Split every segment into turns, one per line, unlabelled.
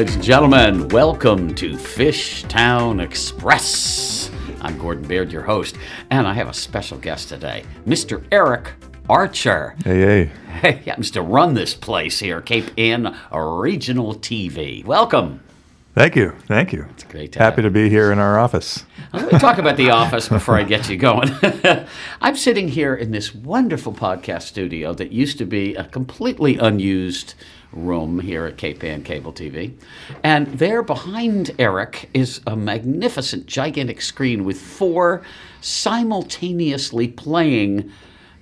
Ladies and gentlemen, welcome to Fishtown Express. I'm Gordon Baird, your host, and I have a special guest today, Mr. Eric Archer.
Hey, hey.
He happens to run this place here, Cape Ann Regional TV. Welcome.
Thank you. Thank you. It's
great to
Happy to be here in our office.
Let me talk about the office before I get you going. I'm sitting here in this wonderful podcast studio that used to be a completely unused room here at Cape Ann Cable TV. And there behind Eric is a magnificent, gigantic screen with four simultaneously playing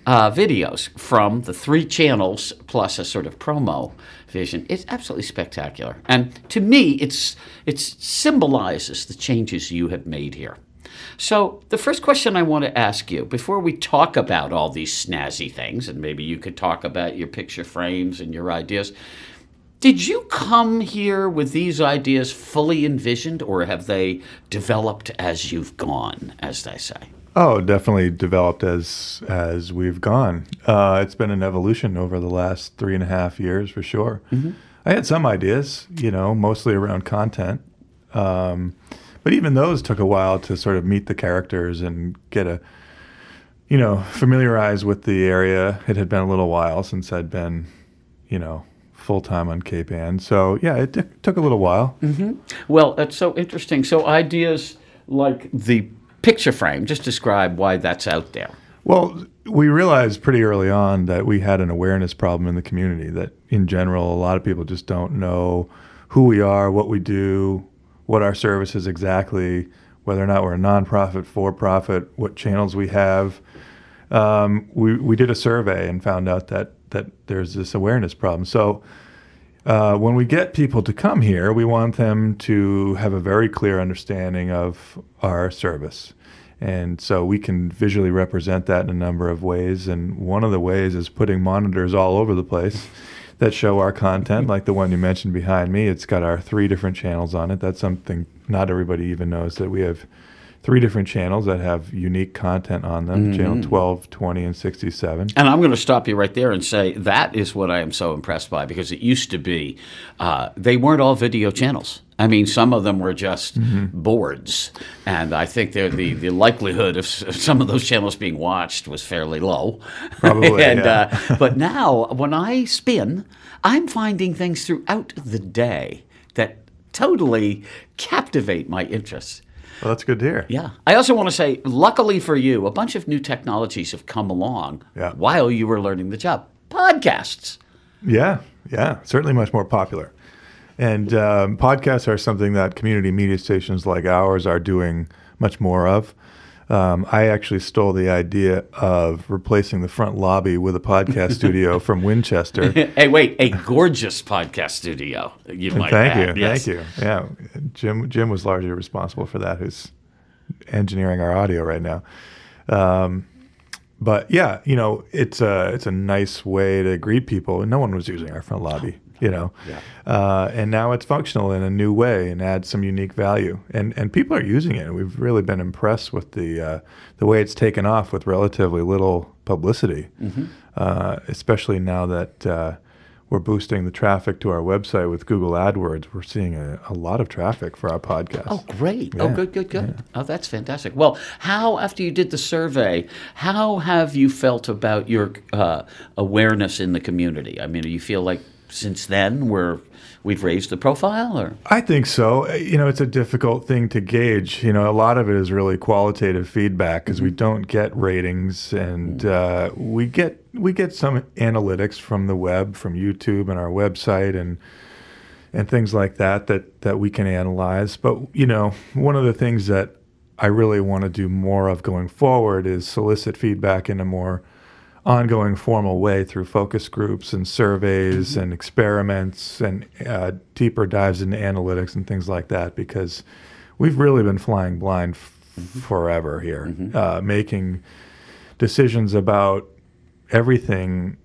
uh, videos from the three channels plus a sort of promo vision. It's absolutely spectacular, and to me, it's it symbolizes the changes you have made here. So the first question I want to ask you before we talk about all these snazzy things, and maybe you could talk about your picture frames and your ideas. Did you come here with these ideas fully envisioned, or have they developed as you've gone, as they say?
Oh, definitely developed as as we've gone. Uh, it's been an evolution over the last three and a half years for sure. Mm-hmm. I had some ideas, you know, mostly around content, um, but even those took a while to sort of meet the characters and get a, you know, familiarize with the area. It had been a little while since I'd been, you know, full time on Cape Ann. So yeah, it t- took a little while.
Mm-hmm. Well, that's so interesting. So ideas like the picture frame. Just describe why that's out there.
Well, we realized pretty early on that we had an awareness problem in the community, that in general, a lot of people just don't know who we are, what we do, what our service is exactly, whether or not we're a nonprofit, for profit, what channels we have. Um, we, we did a survey and found out that, that there's this awareness problem. So uh, when we get people to come here, we want them to have a very clear understanding of our service. And so we can visually represent that in a number of ways. And one of the ways is putting monitors all over the place that show our content, like the one you mentioned behind me. It's got our three different channels on it. That's something not everybody even knows that we have three different channels that have unique content on them mm-hmm. channel 12 20 and 67
and i'm going to stop you right there and say that is what i am so impressed by because it used to be uh, they weren't all video channels I mean, some of them were just mm-hmm. boards, and I think the the likelihood of some of those channels being watched was fairly low.
Probably, and, yeah.
uh, but now, when I spin, I'm finding things throughout the day that totally captivate my interest.
Well, that's good to hear.
Yeah. I also want to say, luckily for you, a bunch of new technologies have come along yeah. while you were learning the job. Podcasts.
Yeah, yeah, certainly much more popular. And um, podcasts are something that community media stations like ours are doing much more of. Um, I actually stole the idea of replacing the front lobby with a podcast studio from Winchester.
hey, wait, a gorgeous podcast studio. You might
thank
add.
you, yes. thank you. Yeah, Jim. Jim was largely responsible for that. Who's engineering our audio right now. Um, but yeah, you know, it's a it's a nice way to greet people, and no one was using our front lobby you know. Yeah. Uh, and now it's functional in a new way and adds some unique value. And and people are using it. We've really been impressed with the uh, the way it's taken off with relatively little publicity, mm-hmm. uh, especially now that uh, we're boosting the traffic to our website with Google AdWords. We're seeing a, a lot of traffic for our podcast.
Oh, great. Oh, yeah. Oh, good, good, good. Yeah. Oh, that's fantastic. Well, how, after you did the survey, how have you felt about your uh, awareness in the community? I mean, do you feel like since then where we've raised the profile or
i think so you know it's a difficult thing to gauge you know a lot of it is really qualitative feedback because mm-hmm. we don't get ratings and mm-hmm. uh, we get we get some analytics from the web from youtube and our website and and things like that that that we can analyze but you know one of the things that i really want to do more of going forward is solicit feedback in a more ongoing formal way through focus groups and surveys mm-hmm. and experiments and uh, deeper dives into analytics and things like that because we've really been flying blind f- mm-hmm. forever here, mm-hmm. uh, making decisions about everything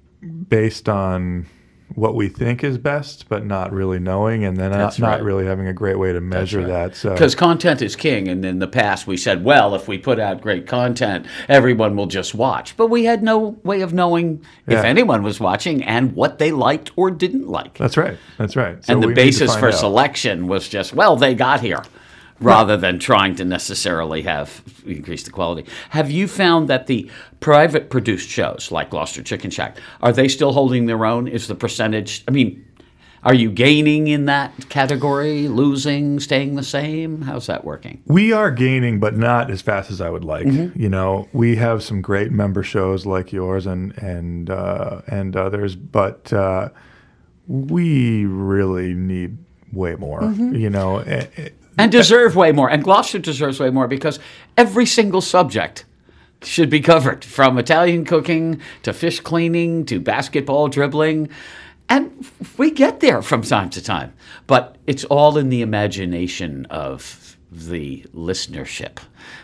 based on what we think is best, but not really knowing, and then not,
That's
not really having a great way to measure that. So
Because content is king, and in the past we said, well, if we put out great content, everyone will just watch. But we had no way of knowing if anyone was watching and what they liked or didn't like.
that's right. That's right. So
and the
we need to
basis for
out.
selection was just, well, they got here, rather than trying to necessarily have increase the quality. Have you found that the private produced shows like Gloucester Chicken Shack are they still holding their own? Is the percentage? I mean. Are you gaining in that category, losing, staying the same? How's that working?
We are gaining, but not as fast as I would like.
Mm-hmm.
You know, we have some great member shows like yours and and uh, and others, but uh, we really need way more.
Mm-hmm.
You know, Eh, eh,
and deserve way more. And Gloucester deserves way more because every single subject should be covered from Italian cooking to fish cleaning to basketball dribbling. And we get there from time to time. But it's all in the imagination of the listenership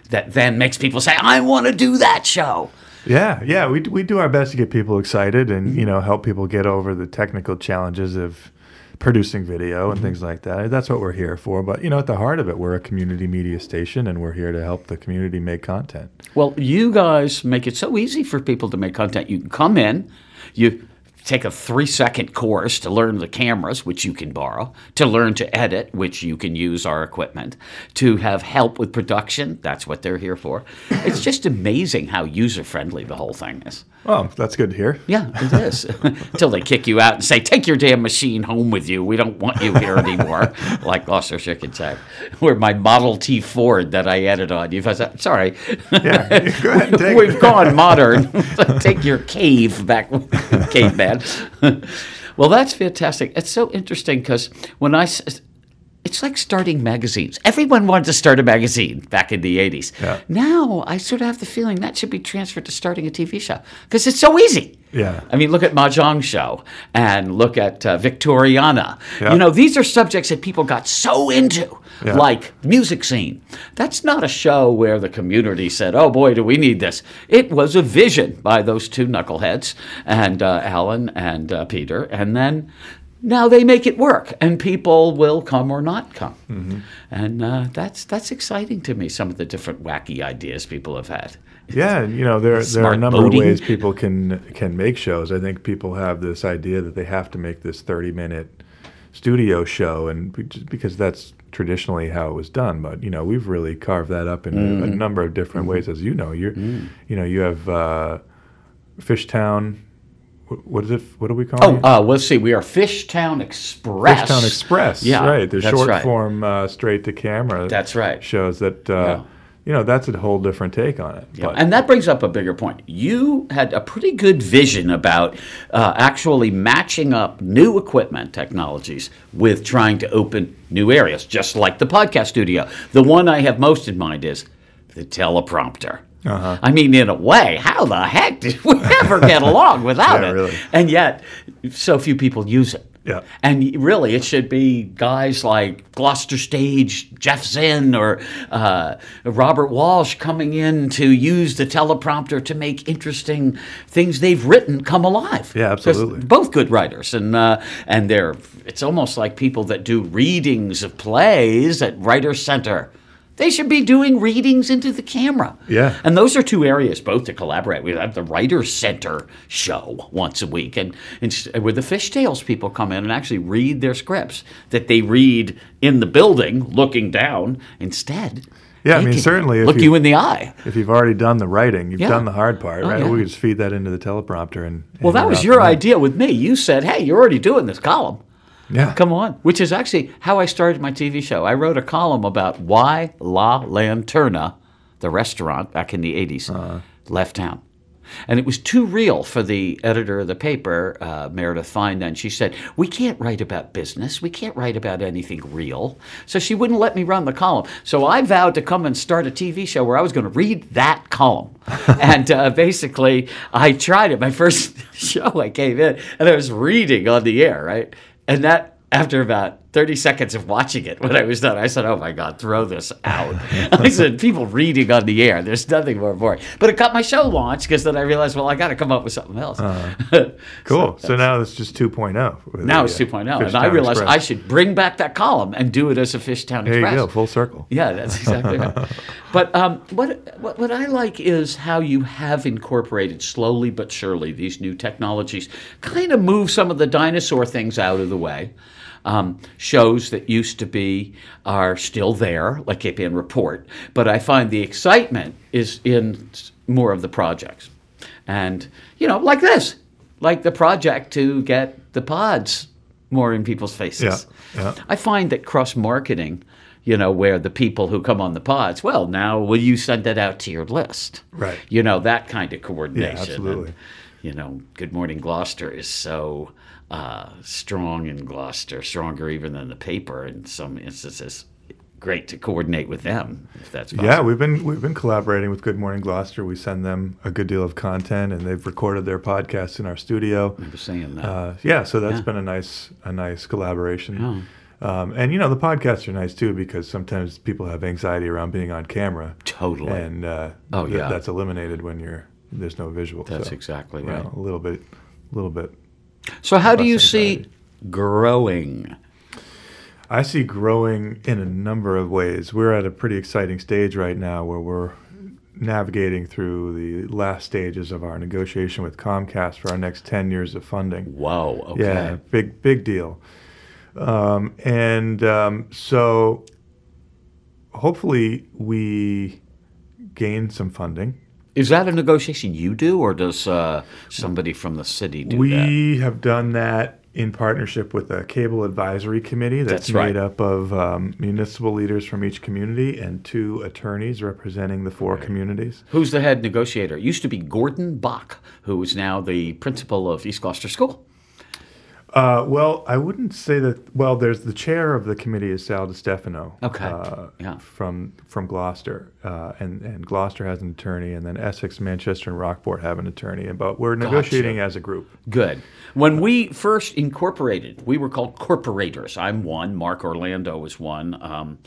that then makes people say, I want to do that show.
Yeah, yeah, we we do our best to get people excited and you know help people get over the technical challenges of producing video
Mm-hmm.
and things like that. That's what we're here for. But you know, at the heart of it, we're a community media station, and we're here to help the community make content.
Well, you guys make it so easy for people to make content. You can come in, you take a three second course to learn the cameras, which you can borrow, to learn to edit, which you can use our equipment, to have help with production. That's what they're here for. It's just amazing how user friendly the whole thing is.
Oh, that's good to hear.
Yeah, it is. Until they kick you out and say, take your damn machine home with you. We don't want you here anymore, like Gloucester Chicken Shack. Where my Model T Ford that I edit on. You've said, sorry.
Yeah, go ahead
We've
it.
gone modern. take your cave back, caveman. well, that's fantastic. It's so interesting because when I, it's like starting magazines. Everyone wanted to start a magazine back in the 80s.
Yeah.
Now I sort of have the feeling that should be transferred to starting a TV show because it's so easy.
Yeah.
I mean, look at Mahjong Show and look at uh, Victoriana.
Yeah.
You know, these are subjects that people got so into,
Yeah.
like music scene. That's not a show where the community said, "Oh boy, do we need this." It was a vision by those two knuckleheads and uh, Alan and uh, Peter, and then. Now they make it work, and people will come or not come,
Mm-hmm.
and uh, that's that's exciting to me. Some of the different wacky ideas people have had.
Yeah, you know there there are a number
boating.
of ways people can can make shows. I think people have this idea that they have to make this thirty minute studio show, and because that's traditionally how it was done. But you know we've really carved that up in a,
Mm-hmm.
a number of different ways, as you know. You're you know you have uh, Fishtown. Wh- What is it? What do we call
Oh,
it?
uh, let's see. We are Fishtown Express.
Fishtown Express.
Yeah,
right. The short
right.
form, uh, straight to camera.
That's right.
Shows that uh,
Yeah.
you know that's a whole different take on it.
Yeah, and that brings up a bigger point. You had a pretty good vision about uh, actually matching up new equipment technologies with trying to open new areas, just like the podcast studio. The one I have most in mind is the teleprompter.
Uh-huh.
I mean, in a way, how the heck did we ever get along without
Yeah,
it?
really.
And yet, so few people use it.
Yeah.
And really, it should be guys like Gloucester Stage, Jeff Zinn, or uh, Robert Walsh coming in to use the teleprompter to make interesting things they've written come alive.
Yeah, absolutely.
Both good writers, and uh, and they're it's almost like people that do readings of plays at Writers Center. They should be doing readings into the camera.
Yeah.
And those are two areas both to collaborate. We have the Writers Center show once a week, and, and where the fishtails people come in and actually read their scripts that they read in the building, looking down. Instead,
Yeah, I mean, certainly if
look
you-
in the eye.
if you've already done the writing, you've
Yeah.
done the hard part,
Oh,
right?
yeah.
We could just feed that into the teleprompter and.
Well, that was your idea with me. You said, "Hey, you're already doing this column."
Yeah.
Come on, which is actually how I started my TV show. I wrote a column about why La Lanterna, the restaurant back in the 80s, left town. And it was too real for the editor of the paper, uh, Meredith Fine, then. She said, We can't write about business. We can't write about anything real. So she wouldn't let me run the column. So I vowed to come and start a TV show where I was going to read that column. and uh, basically, I tried it. My first show, I came in and I was reading on the air, right? And that, after about 30 seconds of watching it when I was done. I said, "Oh my God, throw this out!" I said, "People reading on the air. There's nothing more boring." But it got my show launched because then I realized, well, I got to come up with something else.
Cool. So, now it's just 2.0. with
now
the,
it's
uh,
2.0, and I realized
Express.
I should bring back that column and do it as a Fishtown
There you go, full circle.
Yeah, that's exactly right. But um, what, what what I like is how you have incorporated slowly but surely these new technologies, kind of move some of the dinosaur things out of the way. Um, shows that used to be are still there, like Cape Ann Report, but I find the excitement is in more of the projects, and you know, like this, like the project to get the pods more in people's faces.
Yeah, yeah.
I find that cross marketing, you know, where the people who come on the pods, well, now will you send it out to your list?
Right.
You know, that kind of coordination.
Yeah, absolutely.
And, you know, Good Morning Gloucester is so uh, strong in Gloucester, stronger even than the paper in some instances. Great to coordinate with them if that's possible.
Yeah, we've been we've been collaborating with Good Morning Gloucester. We send them a good deal of content, and they've recorded their podcast in our studio.
I was saying that.
Uh, yeah, so that's been a nice a nice collaboration. Um, and you know the podcasts are nice too because sometimes people have anxiety around being on camera,
totally.
and uh,
Oh,
th-
yeah.
that's eliminated when you're there's no visual.
That's
so,
exactly
you
right.
know, a little bit, a little bit.
So, how do you see
anxiety.
growing?
I see growing in a number of ways. We're at a pretty exciting stage right now where we're navigating through the last stages of our negotiation with Comcast for our next 10 years of funding.
Whoa. Okay.
Yeah, big, big deal. Um, and um, so hopefully we gain some funding.
Is that a negotiation you do, or does uh, somebody from the city do that?
we have done that in partnership with a cable advisory committee that's,
That's right.
made up of um, municipal leaders from each community and two attorneys representing the four communities.
Who's the head negotiator? It used to be Gordon Bach, who is now the principal of East Gloucester School.
Uh, well, I wouldn't say that. Well, there's the chair of the committee is Sal DiStefano.
Okay.
Uh,
Yeah.
From from Gloucester, uh, and and Gloucester has an attorney, and then Essex, Manchester, and Rockport have an attorney. And but we're negotiating as a group.
Good. When we first incorporated, we were called corporators. I'm one. Mark Orlando was one. Um,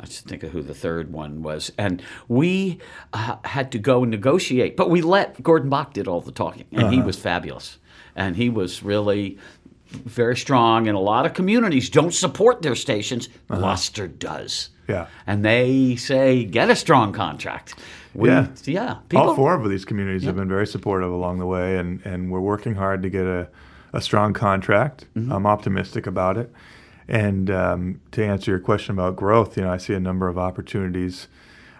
I just think of who the third one was. And we uh, had to go and negotiate, but we let Gordon Bach did all the talking, and he was fabulous. And he was really very strong. And a lot of communities don't support their stations. Gloucester does.
Yeah.
And they say, get a strong contract. We,
Yeah.
Yeah.
All four of these communities have been very supportive along the way, and, and we're working hard to get a, a strong contract.
Mm-hmm.
I'm optimistic about it. And um, to answer your question about growth, you know, I see a number of opportunities.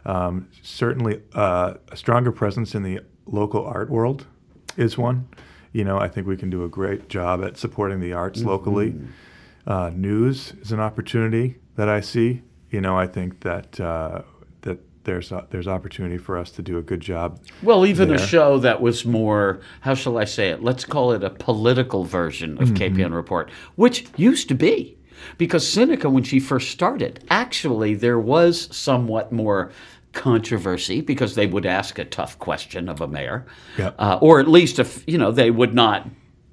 Um, certainly, uh, a stronger presence in the local art world is one. You know, I think we can do a great job at supporting the arts locally. Uh, news is an opportunity that I see. You know, I think that uh, that there's uh, there's opportunity for us to do a good job.
Well, even a show that was more, how shall I say it? Let's call it a political version of Cape Ann Report, which used to be. Because Seneca, when she first started, actually there was somewhat more controversy because they would ask a tough question of a mayor.
Yeah.
Uh, or at least, if, you know, they would not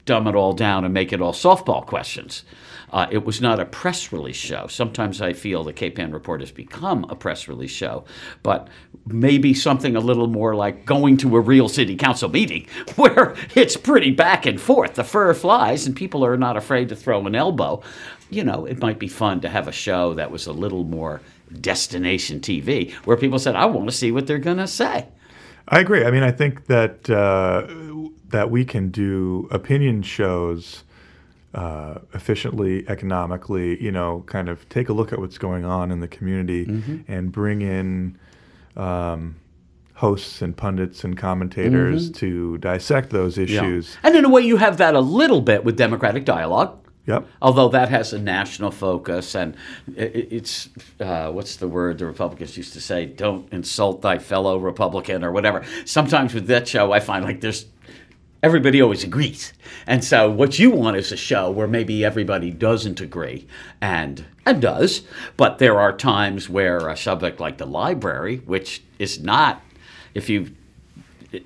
dumb it all down and make it all softball questions. Uh, it was not a press release show. Sometimes I feel the Cape Ann Report has become a press release show, but maybe something a little more like going to a real city council meeting where it's pretty back and forth. The fur flies and people are not afraid to throw an elbow. You know, it might be fun to have a show that was a little more destination TV where people said, I want to see what they're going to say.
I agree. I mean, I think that uh, that we can do opinion shows uh, efficiently, economically. You know, kind of take a look at what's going on in the community and bring in um, hosts and pundits and commentators to dissect those issues.
And in a way, you have that a little bit with Democratic Dialogue.
Yep.
Although that has a national focus, and i- i- it's uh, what's the word the Republicans used to say? Don't insult thy fellow Republican or whatever. Sometimes with that show, I find like there's everybody always agrees, and so what you want is a show where maybe everybody doesn't agree, and and does, but there are times where a subject like the library, which is not, if you it-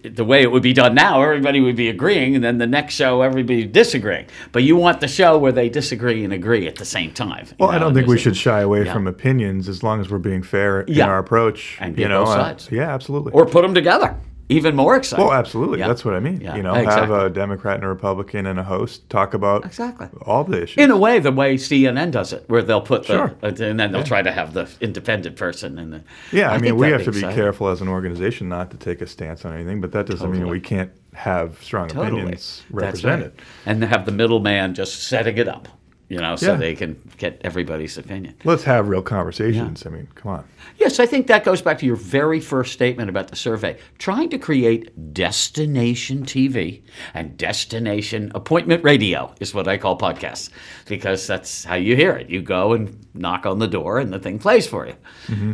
the way it would be done now, everybody would be agreeing, and then the next show, everybody disagreeing. But you want the show where they disagree and agree at the same time.
Well, I don't think we
there's
should shy away
Yeah.
from opinions as long as we're being fair
Yeah.
in our approach.
And
you know, uh, yeah, absolutely.
Or put them together. Even more exciting.
well, absolutely.
Yeah.
That's what I mean.
Yeah,
You know, have a Democrat and a Republican and a host talk about
Exactly.
all the issues.
In a way, the way CNN does it, where they'll put the,
Sure.
Uh, and then they'll try to have the independent person. And the,
yeah, I, mean, we have to be
exciting.
careful as an organization not to take a stance on anything, but that doesn't mean we can't have strong
Totally.
opinions represented.
right. And have the middleman just setting it up, you know, so
Yeah.
they can get everybody's opinion.
Let's have real conversations. I mean, come on.
Yes, I think that goes back to your very first statement about the survey. Trying to create destination TV and destination appointment radio is what I call podcasts because that's how you hear it. You go and knock on the door and the thing plays for you.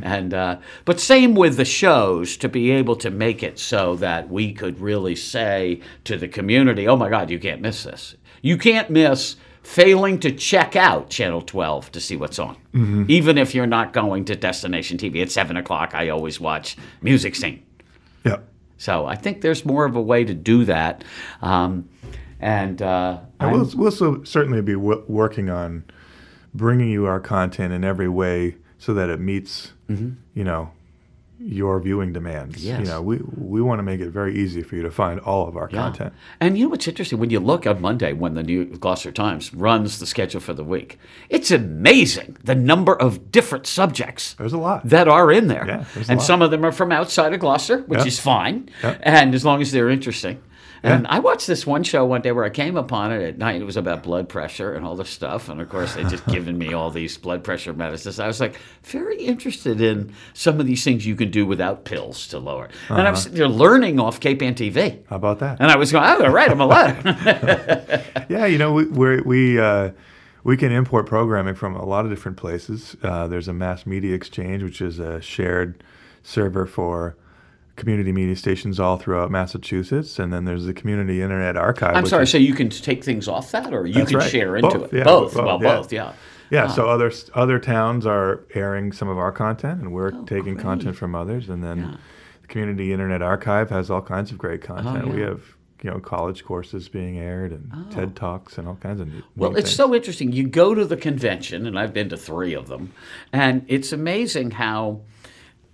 And uh, but same with the shows to be able to make it so that we could really say to the community, "Oh my God, you can't miss this. You can't miss." Failing to check out Channel 12 to see what's on. Even if you're not going to destination TV at 7 o'clock, I always watch Music Scene.
Yeah.
So I think there's more of a way to do that. Um, and uh,
And we'll, we'll so certainly be w- working on bringing you our content in every way so that it meets, you know, your viewing demands.
Yes.
You know, we we want to make it very easy for you to find all of our
Yeah.
content.
And you know what's interesting? When you look on Monday, when the New Gloucester Times runs the schedule for the week, it's amazing the number of different subjects
There's a lot.
that are in there.
Yeah, there's a
and some of them are from outside of Gloucester, which
Yeah.
is fine. And as long as they're interesting. And
Yeah.
I watched this one show one day where I came upon it at night. It was about blood pressure and all this stuff. And of course, they just given me all these blood pressure medicines. I was like, very interested in some of these things you can do without pills to lower. And I
Uh-huh.
was sitting there learning off Cape Ann TV.
How about that?
And I was going, oh, all right, I'm alive.
Yeah, you know, we we're, we uh, we can import programming from a lot of different places. Uh, there's a mass media exchange, which is a shared server for community media stations all throughout Massachusetts, and then there's the community internet archive.
I'm sorry,
is-
so you can take things off that or you can
right.
share into
Both,
it?
yeah,
both.
both,
Well,
yeah.
both, yeah.
Yeah, so other other towns are airing some of our content, and we're oh, taking
Oh, great.
content from others, and then
Yeah.
the community internet archive has all kinds of great oh, content. We
yeah.
have you know college courses being aired and oh. TED talks and all kinds of neat.
Well, it's
things.
so interesting. You go to the convention, and I've been to three of them, and it's amazing how.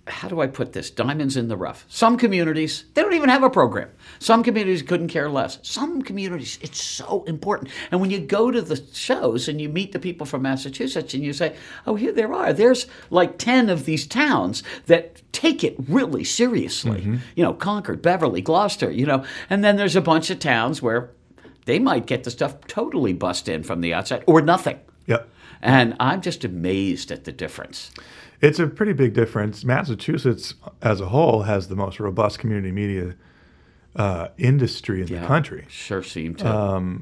How do I put this? Diamonds in the rough. Some communities, they don't even have a program. Some communities couldn't care less. Some communities, it's so important. And when you go to the shows and you meet the people from Massachusetts and you say, oh, here there are, there's like 10 of these towns that take it really seriously. Mm-hmm. You know, Concord, Beverly, Gloucester, you know, and then there's a bunch of towns where they might get the stuff totally bust in from the outside or nothing.
Yep.
And I'm just amazed at the difference.
It's a pretty big difference. Massachusetts, as a whole, has the most robust community media uh, industry in the country.
Sure seem to.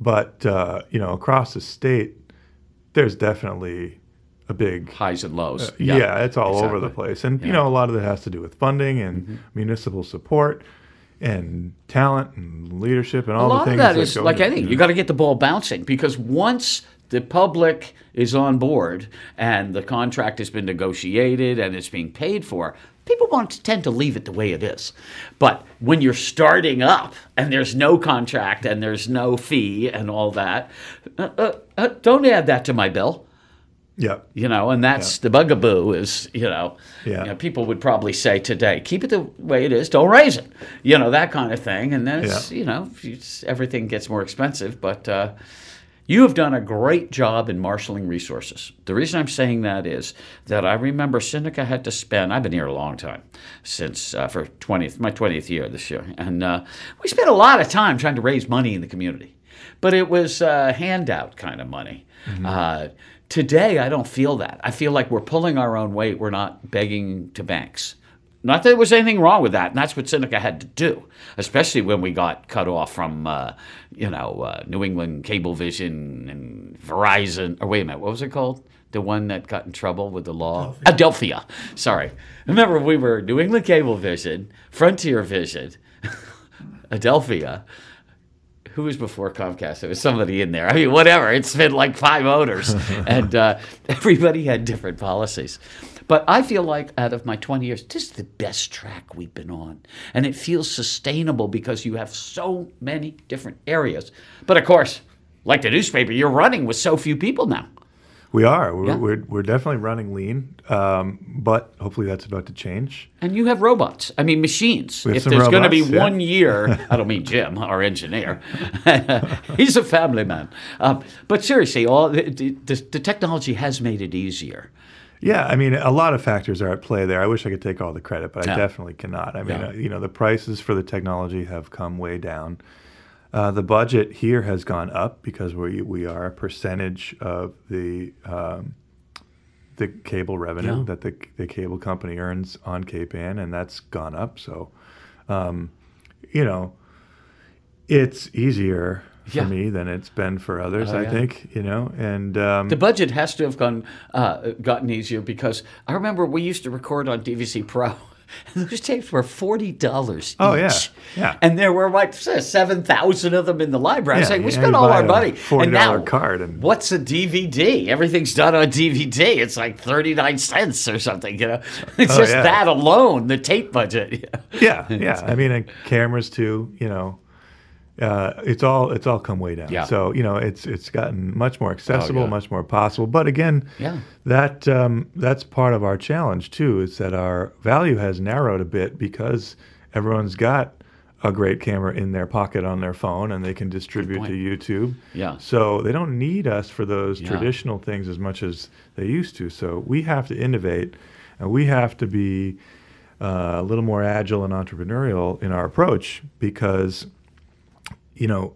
But uh, you know, across the state, there's definitely a big
Highs and lows.
Uh, yeah, it's all over the place, and you
Yeah. Mm-hmm.
know, a lot of that has to do with funding and municipal support and talent and leadership and
A
all
lot
the
of
things
that is like anything. You got to get the ball bouncing because once the public is on board and the contract has been negotiated and it's being paid for, people want to tend to leave it the way it is. But when you're starting up and there's no contract and there's no fee and all that, uh, uh, uh, don't add that to my bill.
Yeah,
you know, and that's the bugaboo is, you know,
Yeah.
you know, people would probably say today, keep it the way it is, don't raise it, you know, that kind of thing. And then it's,
Yeah.
you know, it's, everything gets more expensive. But uh, you have done a great job in marshaling resources. The reason I'm saying that is that I remember Seneca had to spend, I've been here a long time, since uh, for 20th, my 20th year this year. And uh, we spent a lot of time trying to raise money in the community. But it was uh, handout kind of money. Uh, today, I don't feel that. I feel like we're pulling our own weight. We're not begging to banks. Not that there was anything wrong with that, and that's what Seneca had to do, especially when we got cut off from, uh, you know, uh, New England Cablevision and Verizon. Or wait a minute, what was it called? The one that got in trouble with the law? Adelphia. Sorry. Remember, we were New England Cablevision, Frontier Vision, Adelphia. Who was before Comcast? There was somebody in there. I mean, whatever. It's been like five owners, and uh, everybody had different policies. But I feel like out of my 20 years, this is the best track we've been on. And it feels sustainable because you have so many different areas. But of course, like the newspaper, you're running with so few people now.
We are. We're,
Yeah.
we're, we're definitely running lean, um, but hopefully that's about to change.
And you have robots. I mean, machines. If there's going to be
yeah.
one year, I don't mean Jim, our engineer. He's a family man. Um, but seriously, all the, the, the technology has made it easier.
Yeah, I mean, a lot of factors are at play there. I wish I could take all the credit, but I
Yeah.
definitely cannot. I mean, uh, you know, the prices for the technology have come way down. Uh, the budget here has gone up because we we are a percentage of the um, the cable revenue
Yeah.
that the the cable company earns on Cape Ann, and that's gone up. So, um, you know, it's easier for
Yeah.
me than it's been for others.
Oh,
I
yeah.
think you know, and um,
The budget has to have gone uh, gotten easier because I remember we used to record on DVC Pro. And those tapes were forty dollars each.
Oh, yeah. Yeah.
And there were like seven thousand of them in the library. I was like, we
yeah,
spent all our money.
$40
and now,
card and-
what's a DVD? Everything's done on DVD. It's like thirty nine cents or something. You know, it's
Oh,
just
yeah.
that alone, the tape budget.
yeah, yeah. I mean, and cameras too. You know, uh, it's all it's all come way down.
Yeah.
So you know, it's it's gotten much more accessible,
yeah.
much more possible. But again,
Yeah.
that um, that's part of our challenge too. Is that our value has narrowed a bit because everyone's got a great camera in their pocket on their phone and they can distribute to. YouTube.
Yeah.
So they don't need us for those
Yeah.
traditional things as much as they used to. So we have to innovate and we have to be uh, a little more agile and entrepreneurial in our approach because, you know,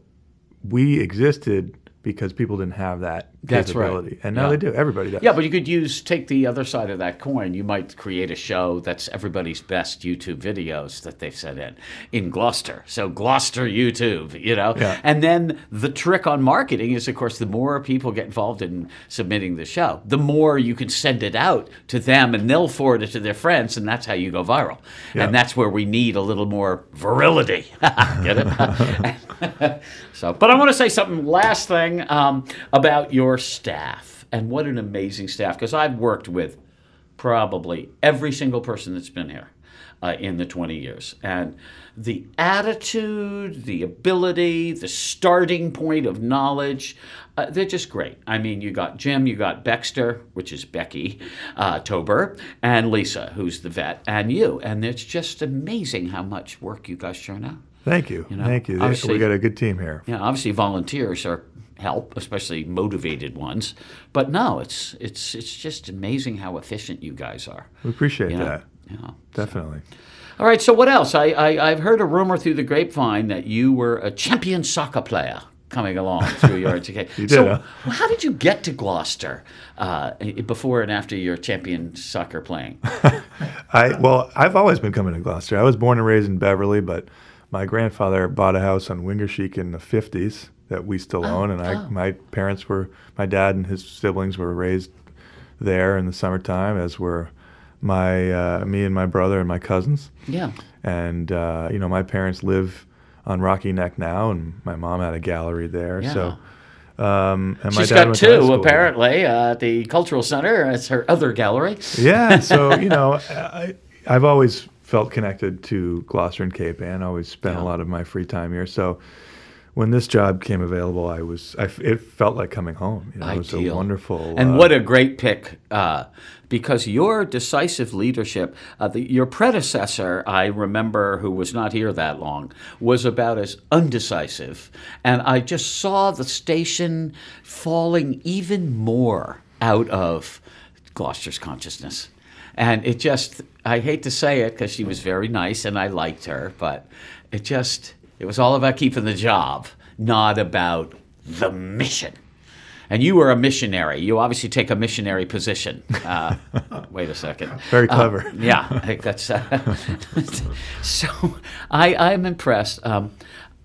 we existed because people didn't have that
That's right.
And now
Yeah.
they do. Everybody does.
Yeah, but you could use take the other side of that coin. You might create a show that's everybody's best YouTube videos that they've sent in in Gloucester. So Gloucester YouTube, you know.
Yeah.
And then the trick on marketing is, of course, the more people get involved in submitting the show, the more you can send it out to them, and they'll forward it to their friends, and that's how you go viral.
Yeah.
And that's where we need a little more virility. get it? so, but I want to say something last thing um, about your staff and what an amazing staff because I've worked with probably every single person that's been here uh, in the 20 years. And the attitude, the ability, the starting point of knowledge, uh, they're just great. I mean, you got Jim, you got Baxter, which is Becky uh, Tober, and Lisa, who's the vet, and you. And it's just amazing how much work you guys churn out.
Thank you.
know,
Thank you. we got a good team here.
Yeah, obviously volunteers are help, especially motivated ones. But no, it's it's it's just amazing how efficient you guys are.
We appreciate
Yeah.
that.
Yeah.
Definitely.
All right. So what else? I, I I've heard a rumor through the grapevine that you were a champion soccer player coming along through your education.
You did,
So
huh?
how did you get to Gloucester uh, before and after your champion soccer playing?
I well, I've always been coming to Gloucester. I was born and raised in Beverly, but my grandfather bought a house on Wingaersheek in the '50s that we still own, and I,
oh.
my parents were, my dad and his siblings were raised there in the summertime, as were my uh, me and my brother and my cousins.
yeah.
And uh, you know, my parents live on Rocky Neck now, and my mom had a gallery there. Yeah. So, um, and my dad
got
went to high
two apparently uh, at the cultural center. It's her other gallery.
yeah. So you know, I, I've always felt connected to Gloucester and Cape Ann. I always spent
Yeah.
a lot of my free time here. So when this job came available, I was, I it felt like coming home. You know, it was a wonderful.
And
uh,
what a great pick, uh, because your decisive leadership, uh, the, your predecessor, I remember, who was not here that long, was about as undecisive. And I just saw the station falling even more out of Gloucester's consciousness. And it just, I hate to say it because she was very nice and I liked her, but it just, it was all about keeping the job, not about the mission. And you were a missionary. You obviously take a missionary position. Uh, wait a second.
Very
Uh,
clever.
yeah, I think that's. Uh, so, I I'm impressed. Um,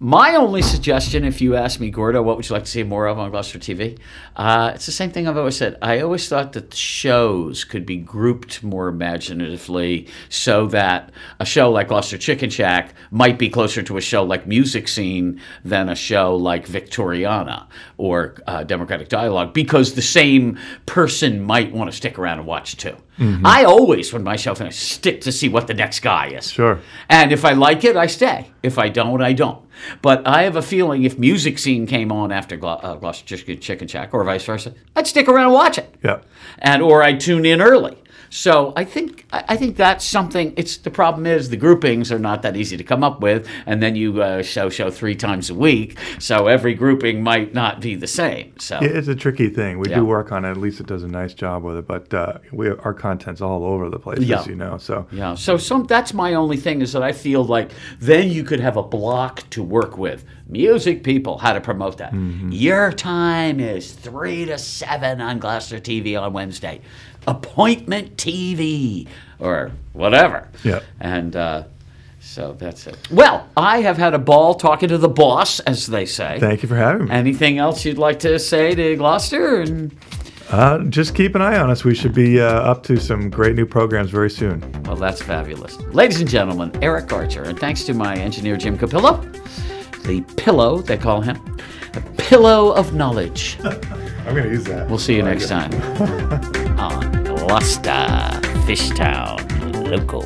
My only suggestion, if you ask me, Gordo, what would you like to see more of on Gloucester TV? Uh, it's the same thing I've always said. I always thought that shows could be grouped more imaginatively so that a show like Gloucester Chicken Shack might be closer to a show like Music Scene than a show like Victoriana or uh, Democratic Dialogue because the same person might want to stick around and watch too.
Mm-hmm.
I always, put myself in a stick to see what the next guy is.
Sure.
And if I like it, I stay. If I don't, I don't. But I have a feeling if music scene came on after Glo- uh, Gloucester Chicken, Chicken Shack or vice versa, I'd stick around and watch it.
Yeah.
And or I'd tune in early. So I think I I think that's something. It's the problem is the groupings are not that easy to come up with, and then you uh, show show three times a week, so every grouping might not be the same. So
It- It's a tricky thing. We
Yeah.
do work on it. at least it. Lisa does a nice job with it, but uh, we our content's all over the place,
Yeah.
as you know. So
Yeah. So some that's my only thing is that I feel like then you could have a block to work with. Music people, how to promote that. Your time is three to seven on Gloucester TV on Wednesday. Appointment TV or whatever.
Yeah.
And uh, so that's it. Well, I have had a ball talking to the boss, as they say.
thank you for having me.
Anything else you'd like to say to Gloucester? And
Uh, just keep an eye on us. We should be uh, up to some great new programs very soon.
Well, that's fabulous. Ladies and gentlemen, Eric Archer, and thanks to my engineer Jim Capillo, the pillow, they call him, the pillow of knowledge.
I'm going to use that.
We'll see you next time on Gloucester uh, Fishtown Local.